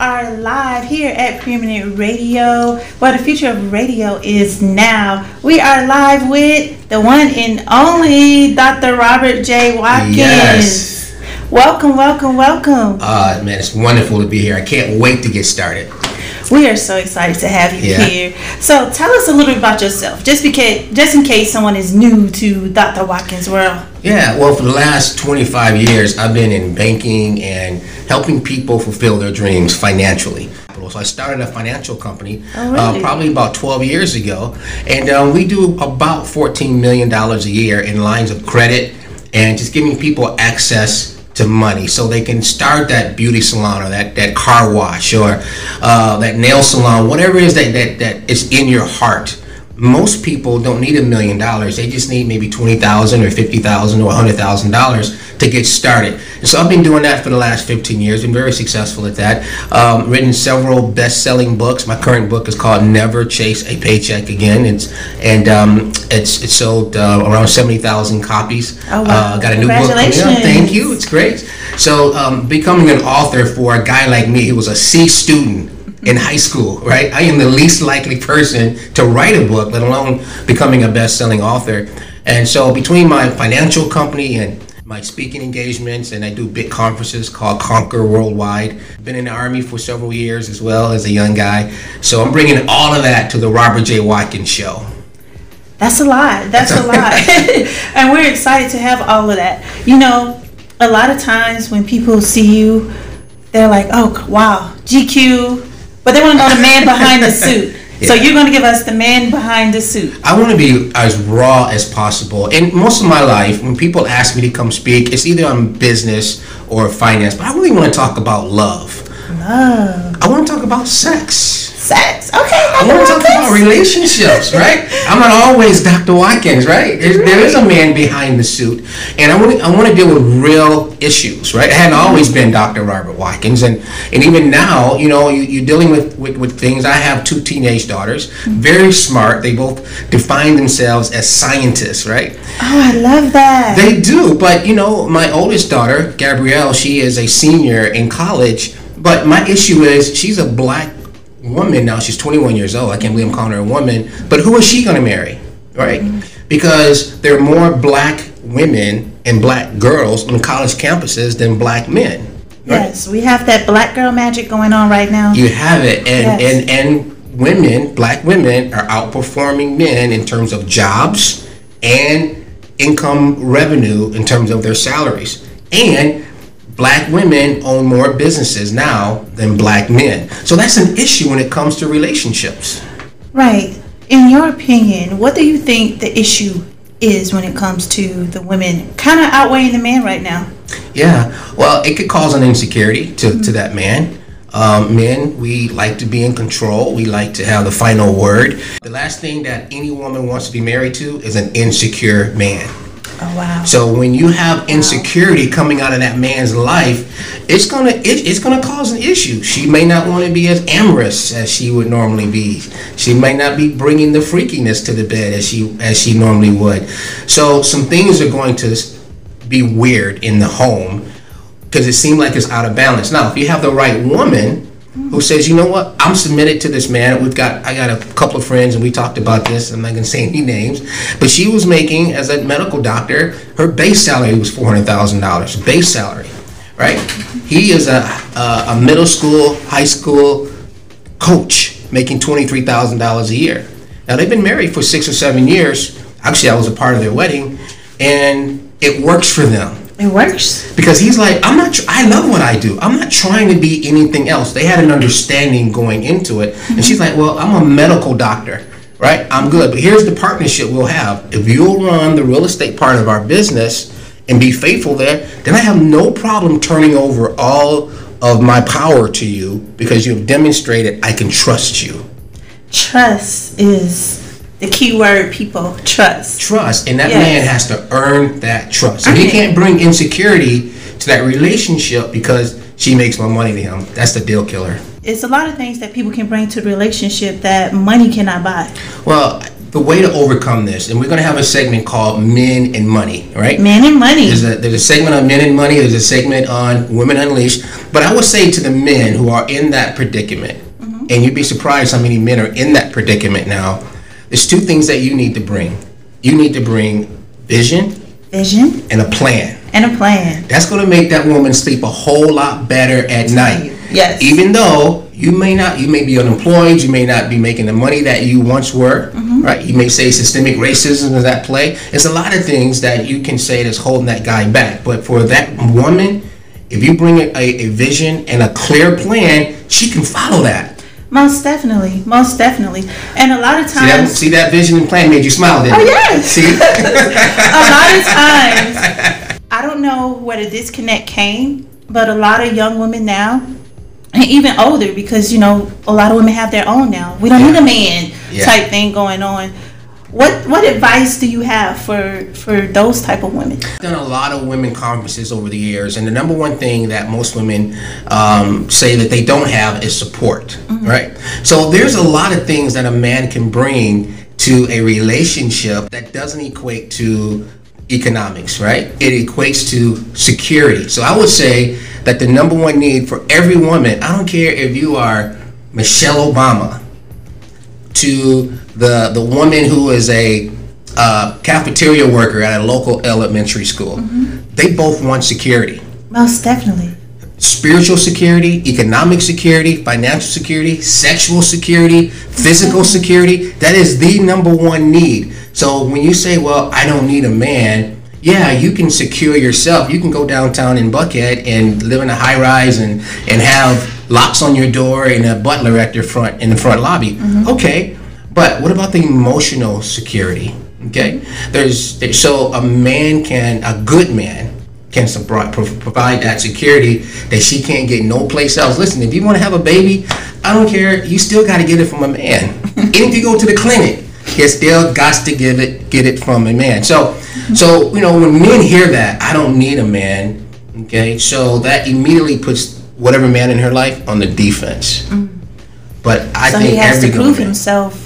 are live here at Preeminent Radio, where the future of radio is now. We are live with the one and only Dr. Robert J. Watkins. Yes. Welcome, welcome, welcome. Uh, man, it's wonderful to be here. I can't wait to get started. We are so excited to have you Yeah. here. So tell us a little bit about yourself, just because, just in case someone is new to Dr. Watkins' world. Yeah, well, for the last 25 years, I've been in banking and helping people fulfill their dreams financially. So I started a financial company Oh, really? uh, probably about 12 years ago, and um, we do about 14 million dollars a year in lines of credit and just giving people access to money so they can start that beauty salon or that, that car wash or uh, that nail salon, whatever it is that, that, that is in your heart. Most people don't need a million dollars. They just need maybe twenty thousand or fifty thousand or hundred thousand dollars to get started. And so I've been doing that for the last fifteen years. Been very successful at that. Um, written several best-selling books. My current book is called Never Chase a Paycheck Again. It's and um, it's it's sold uh, around seventy thousand copies. Oh, wow. Uh, got a new book coming out. Congratulations. Thank you. It's great. So um, becoming an author for a guy like me who was a C student in high school, right? I am the least likely person to write a book, let alone becoming a best-selling author. And so between my financial company and my speaking engagements, and I do big conferences called Conquer Worldwide. Been in the Army for several years as well as a young guy. So I'm bringing all of that to the Robert J. Watkins Show. That's a lot. That's a lot. and we're excited to have all of that. You know, a lot of times when people see you, they're like, oh, wow, GQ. But they want to know the man behind the suit. So you're going to give us the man behind the suit. I want to be as raw as possible. And most of my life, when people ask me to come speak, it's either on business or finance. But I really want to talk about love. Love. I want to talk about sex. Sex. Okay. I Dr. want to talk about relationships, right? I'm not always Dr. Watkins, right? There's, there is a man behind the suit, and I want to I want to deal with real issues, right? I hadn't always been Dr. Robert Watkins, and and even now, you know, you, you're dealing with, with with things. I have two teenage daughters, very smart. They both define themselves as scientists, right? Oh, I love that. They do, but you know, my oldest daughter, Gabrielle, she is a senior in college. But my issue is she's a black woman now. She's 21 years old. I can't believe I'm calling her a woman. But who is she going to marry, right? Because there are more black women and black girls on college campuses than black men. Right? yes, we have that black girl magic going on right now. You have it, and Yes. and and women, black women, are outperforming men in terms of jobs and income revenue in terms of their salaries. And black women own more businesses now than black men. So that's an issue when it comes to relationships. Right. In your opinion, what do you think the issue is when it comes to the women kind of outweighing the man right now? Yeah, well, it could cause an insecurity to, to that man. Um, men, we like to be in control. We like to have the final word. The last thing that any woman wants to be married to is an insecure man. Oh wow. So when you have insecurity coming out of that man's life, it's gonna it, it's gonna cause an issue. She may not want to be as amorous as she would normally be. She may not be bringing the freakiness to the bed as she as she normally would. So some things are going to be weird in the home because it seems like it's out of balance. Now, if you have the right woman who says, you know what, I'm submitted to this man. We've got, I got a couple of friends and we talked about this. I'm not gonna say any names, but she was making as a medical doctor, her base salary was four hundred thousand dollars, base salary, right? He is a, a, a middle school, high school coach making twenty three thousand dollars a year. Now they've been married for six or seven years. Actually, I was a part of their wedding, and it works for them It works. because he's like, I'm not. Tr- I love what I do. I'm not trying to be anything else. They had an understanding going into it, and she's like, Well, I'm a medical doctor, right? I'm good, but here's the partnership we'll have. If you'll run the real estate part of our business and be faithful there, then I have no problem turning over all of my power to you because you have demonstrated I can trust you. Trust is the key word, people. Trust. trust, and that Yes. man has to earn that trust. So he can't bring insecurity to that relationship because she makes more money than him. That's the deal killer. It's a lot of things that people can bring to the relationship that money cannot buy. Well, the way to overcome this, and we're going to have a segment called Men and Money, right? Men and Money. There's a, there's a segment on Men and Money, there's a segment on Women Unleashed. But I would say to the men who are in that predicament, mm-hmm. and you'd be surprised how many men are in that predicament now, there's two things that you need to bring. You need to bring vision, vision, and a plan. And a plan. That's going to make that woman sleep a whole lot better at night. Yes. Even though you may not, you may be unemployed, you may not be making the money that you once were, mm-hmm. right? You may say systemic racism is at play. There's a lot of things that you can say that's holding that guy back. But for that woman, if you bring a, a vision and a clear plan, she can follow that. Most definitely, most definitely, and a lot of times. See that, see that vision and plan made you smile, didn't oh, it? Oh yes. See. a lot of times, I don't know where the disconnect came, but a lot of young women now and even older because you know a lot of women have their own now. We don't yeah. need a man yeah. type thing going on. What what advice do you have for for those type of women? I've done a lot of women conferences over the years, and the number one thing that most women um, say that they don't have is support. Mm-hmm. Right. So there's a lot of things that a man can bring to a relationship that doesn't equate to economics, right? It equates to security. So I would say that the number one need for every woman, I don't care if you are Michelle Obama, to the the woman who is a uh, cafeteria worker at a local elementary school, mm-hmm. they both want security. Most definitely. Spiritual security, economic security, financial security, sexual security, physical security. That is the number one need. So when you say, well, I don't need a man, yeah, you can secure yourself. You can go downtown in Buckhead and live in a high rise and, and have locks on your door and a butler at your front in the front lobby. Mm-hmm. Okay, but what about the emotional security? Okay, there's so a man can a good man can provide that security that she can't get no place else. Listen, if you want to have a baby, I don't care. You still got to get it from a man. and if you go to the clinic, you still got to give it, get it from a man. So, so you know, when men hear that, I don't need a man. Okay, so that immediately puts whatever man in her life on the defense. Mm. But I so think he has to prove himself.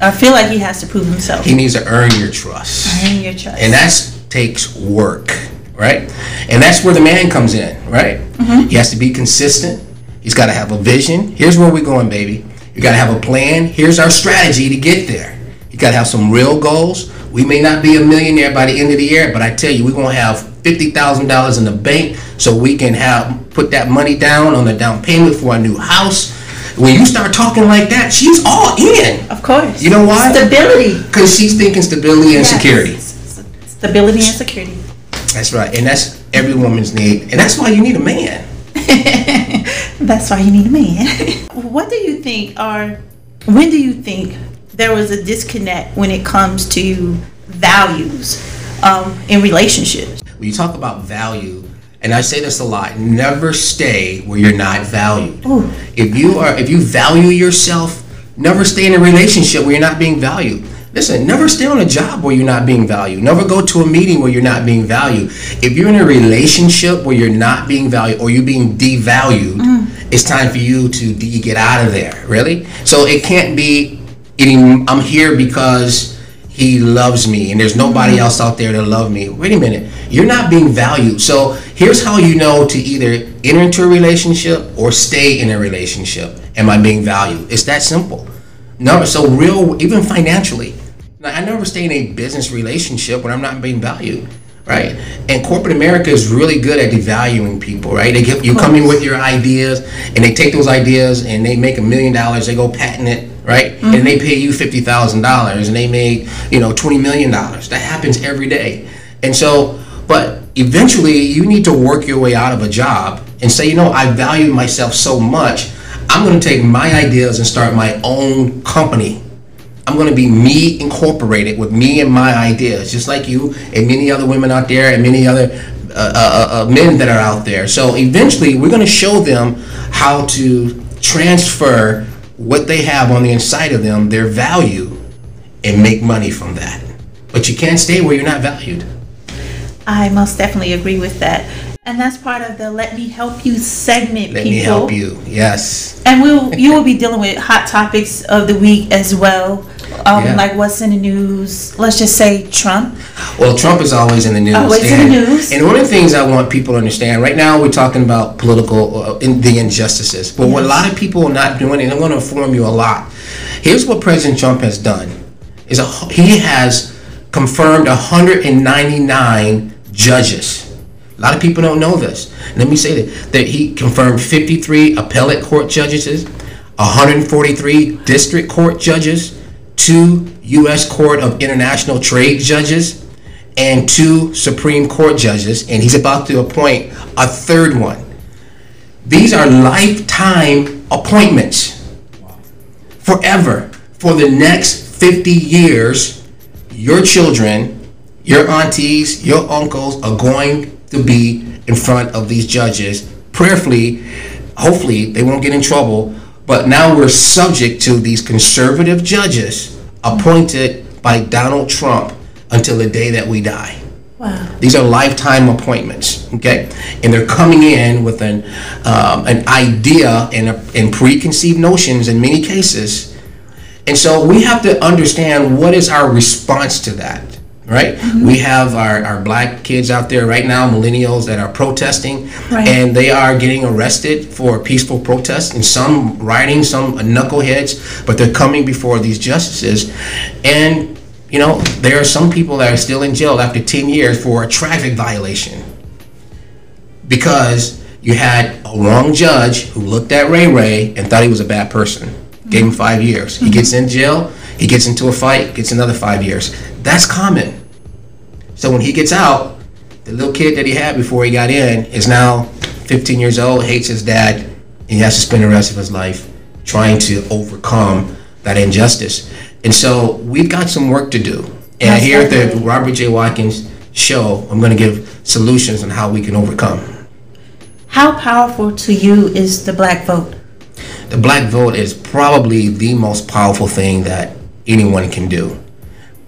I feel like he has to prove himself. He needs to earn your trust. Earn your trust. And that takes work, right? And that's where the man comes in, right? Mm-hmm. He has to be consistent. He's got to have a vision. Here's where we're going, baby. You got to have a plan. Here's our strategy to get there. You got to have some real goals. We may not be a millionaire by the end of the year, but I tell you, we're going to have $50,000 in the bank so we can have put that money down on the down payment for a new house. When you start talking like that, she's all in. Of course. You know why? Stability. Because she's thinking stability and yes. security. Stability and security. That's right. And that's every woman's need. And that's why you need a man. that's why you need a man. what do you think are, when do you think there was a disconnect when it comes to values um, in relationships. When you talk about value, and I say this a lot, never stay where you're not valued. Ooh. If you are if you value yourself, never stay in a relationship where you're not being valued. Listen, never stay on a job where you're not being valued. Never go to a meeting where you're not being valued. If you're in a relationship where you're not being valued or you're being devalued, mm. it's time for you to de- get out of there, really? So it can't be I'm here because he loves me and there's nobody mm-hmm. else out there to love me. Wait a minute, you're not being valued. So here's how you know to either enter into a relationship or stay in a relationship. Am I being valued? It's that simple. No, so real, even financially. I never stay in a business relationship when I'm not being valued right? And corporate America is really good at devaluing people, right? They get you come in with your ideas, and they take those ideas and they make a million dollars. They go patent it, right? Mm-hmm. And they pay you fifty thousand dollars, and they make you know twenty million dollars. That happens every day, and so, but eventually, you need to work your way out of a job and say, you know, I value myself so much. I'm going to take my ideas and start my own company I'm going to be me incorporated with me and my ideas, just like you and many other women out there and many other uh, uh, uh, uh men that are out there. So eventually, we're going to show them how to transfer what they have on the inside of them, their value, and make money from that. But you can't stay where you're not valued. I most definitely agree with that. And that's part of the "Let Me Help You" segment. Let people. me help you. Yes. And we'll you will be dealing with hot topics of the week as well. Um, Yeah. like what's in the news. Let's just say Trump. Well, Trump is always in the news. Always in and, the news. And one of the things I want people to understand right now, we're talking about political uh, in, the injustices. But what a lot of people are not doing, and I'm going to inform you a lot. Here's what President Trump has done: is a, he has confirmed 199 judges. A lot of people don't know this. Let me say that that he confirmed 53 appellate court judges, 143 district court judges, two U.S. Court of International Trade judges, and two Supreme Court judges, and he's about to appoint a third one. These are lifetime appointments. Forever. For the next 50 years, your children, your aunties, your uncles are going to be in front of these judges. Prayerfully, hopefully, they won't get in trouble. But now we're subject to these conservative judges appointed by Donald Trump until the day that we die. Wow. These are lifetime appointments, okay? And they're coming in with an um, an idea and, a, and preconceived notions in many cases. And so we have to understand what is our response to that, right? Mm-hmm. We have our, our black kids out there right now, millennials that are protesting, Right. and they are getting arrested for peaceful protests, and some rioting, some knuckleheads, but they're coming before these justices. And, you know, there are some people that are still in jail after 10 years for a traffic violation because you had a wrong judge who looked at Ray Ray and thought he was a bad person. Gave him five years. He gets in jail, he gets into a fight, gets another five years. That's common. So when he gets out, the little kid that he had before he got in is now 15 years old, hates his dad, and he has to spend the rest of his life trying to overcome that injustice. And so we've got some work to do. And Most here at the. Robert J. Watkins show, I'm going to give solutions on how we can overcome. How powerful to you is the black vote? The black vote is probably the most powerful thing that anyone can do.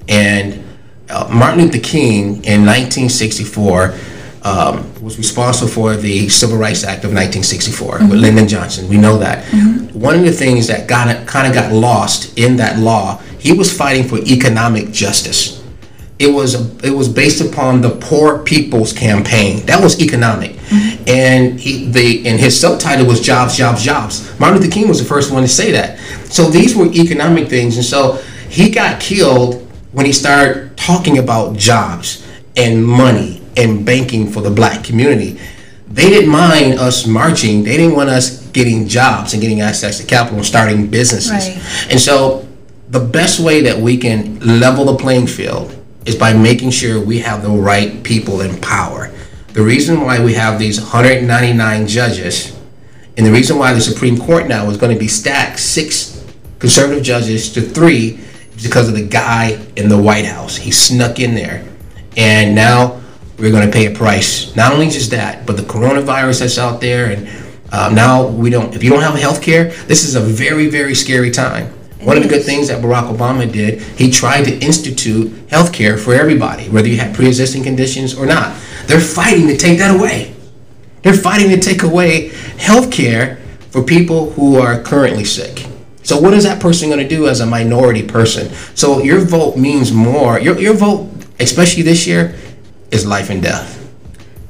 And uh, Martin Luther King in 1964 um, was responsible for the Civil Rights Act of 1964 with Lyndon Johnson. We know that. One of the things that got kind of got lost in that law, he was fighting for economic justice. It was it was based upon the poor people's campaign. That was economic, and he the and his subtitle was jobs, jobs, jobs. Martin Luther King was the first one to say that. So these were economic things, and so he got killed when he started talking about jobs and money and banking for the black community. They didn't mind us marching. They didn't want us getting jobs and getting access to capital and starting businesses. Right. And so the best way that we can level the playing field is by making sure we have the right people in power. The reason why we have these 199 judges, and the reason why the Supreme Court now is going to be stacked six conservative judges to three is because of the guy in the White House. He snuck in there. And now we're going to pay a price. Not only just that, but the coronavirus that's out there. And um, now we don't, if you don't have health care, this is a very, very scary time. One of the good things that Barack Obama did, he tried to institute health care for everybody, whether you had pre existing conditions or not. They're fighting to take that away. They're fighting to take away health care for people who are currently sick. So, what is that person going to do as a minority person? So, your vote means more. Your, your vote, especially this year, is life and death.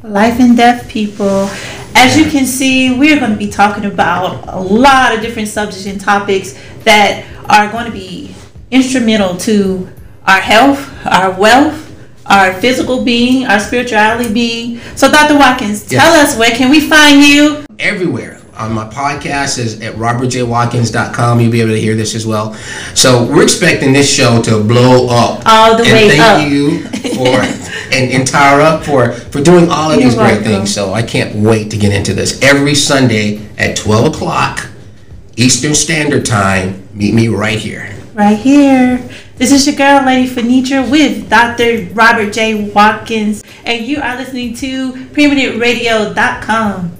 Life and death, people. As you can see, we're going to be talking about a lot of different subjects and topics that are going to be instrumental to our health, our wealth, our physical being, our spirituality being. So, Dr. Watkins, tell Yes. us where can we find you? everywhere. On my podcast is at robertjwatkins.com. You'll be able to hear this as well. So we're expecting this show to blow up. All the and way thank up. you for and, and Tara for for doing all of You're these great things. So I can't wait to get into this every Sunday at 12 o'clock Eastern Standard Time. Meet me right here. Right here. This is your girl, Lady Fanitra, with Dr. Robert J. Watkins, and you are listening to PreeminentRadio.com.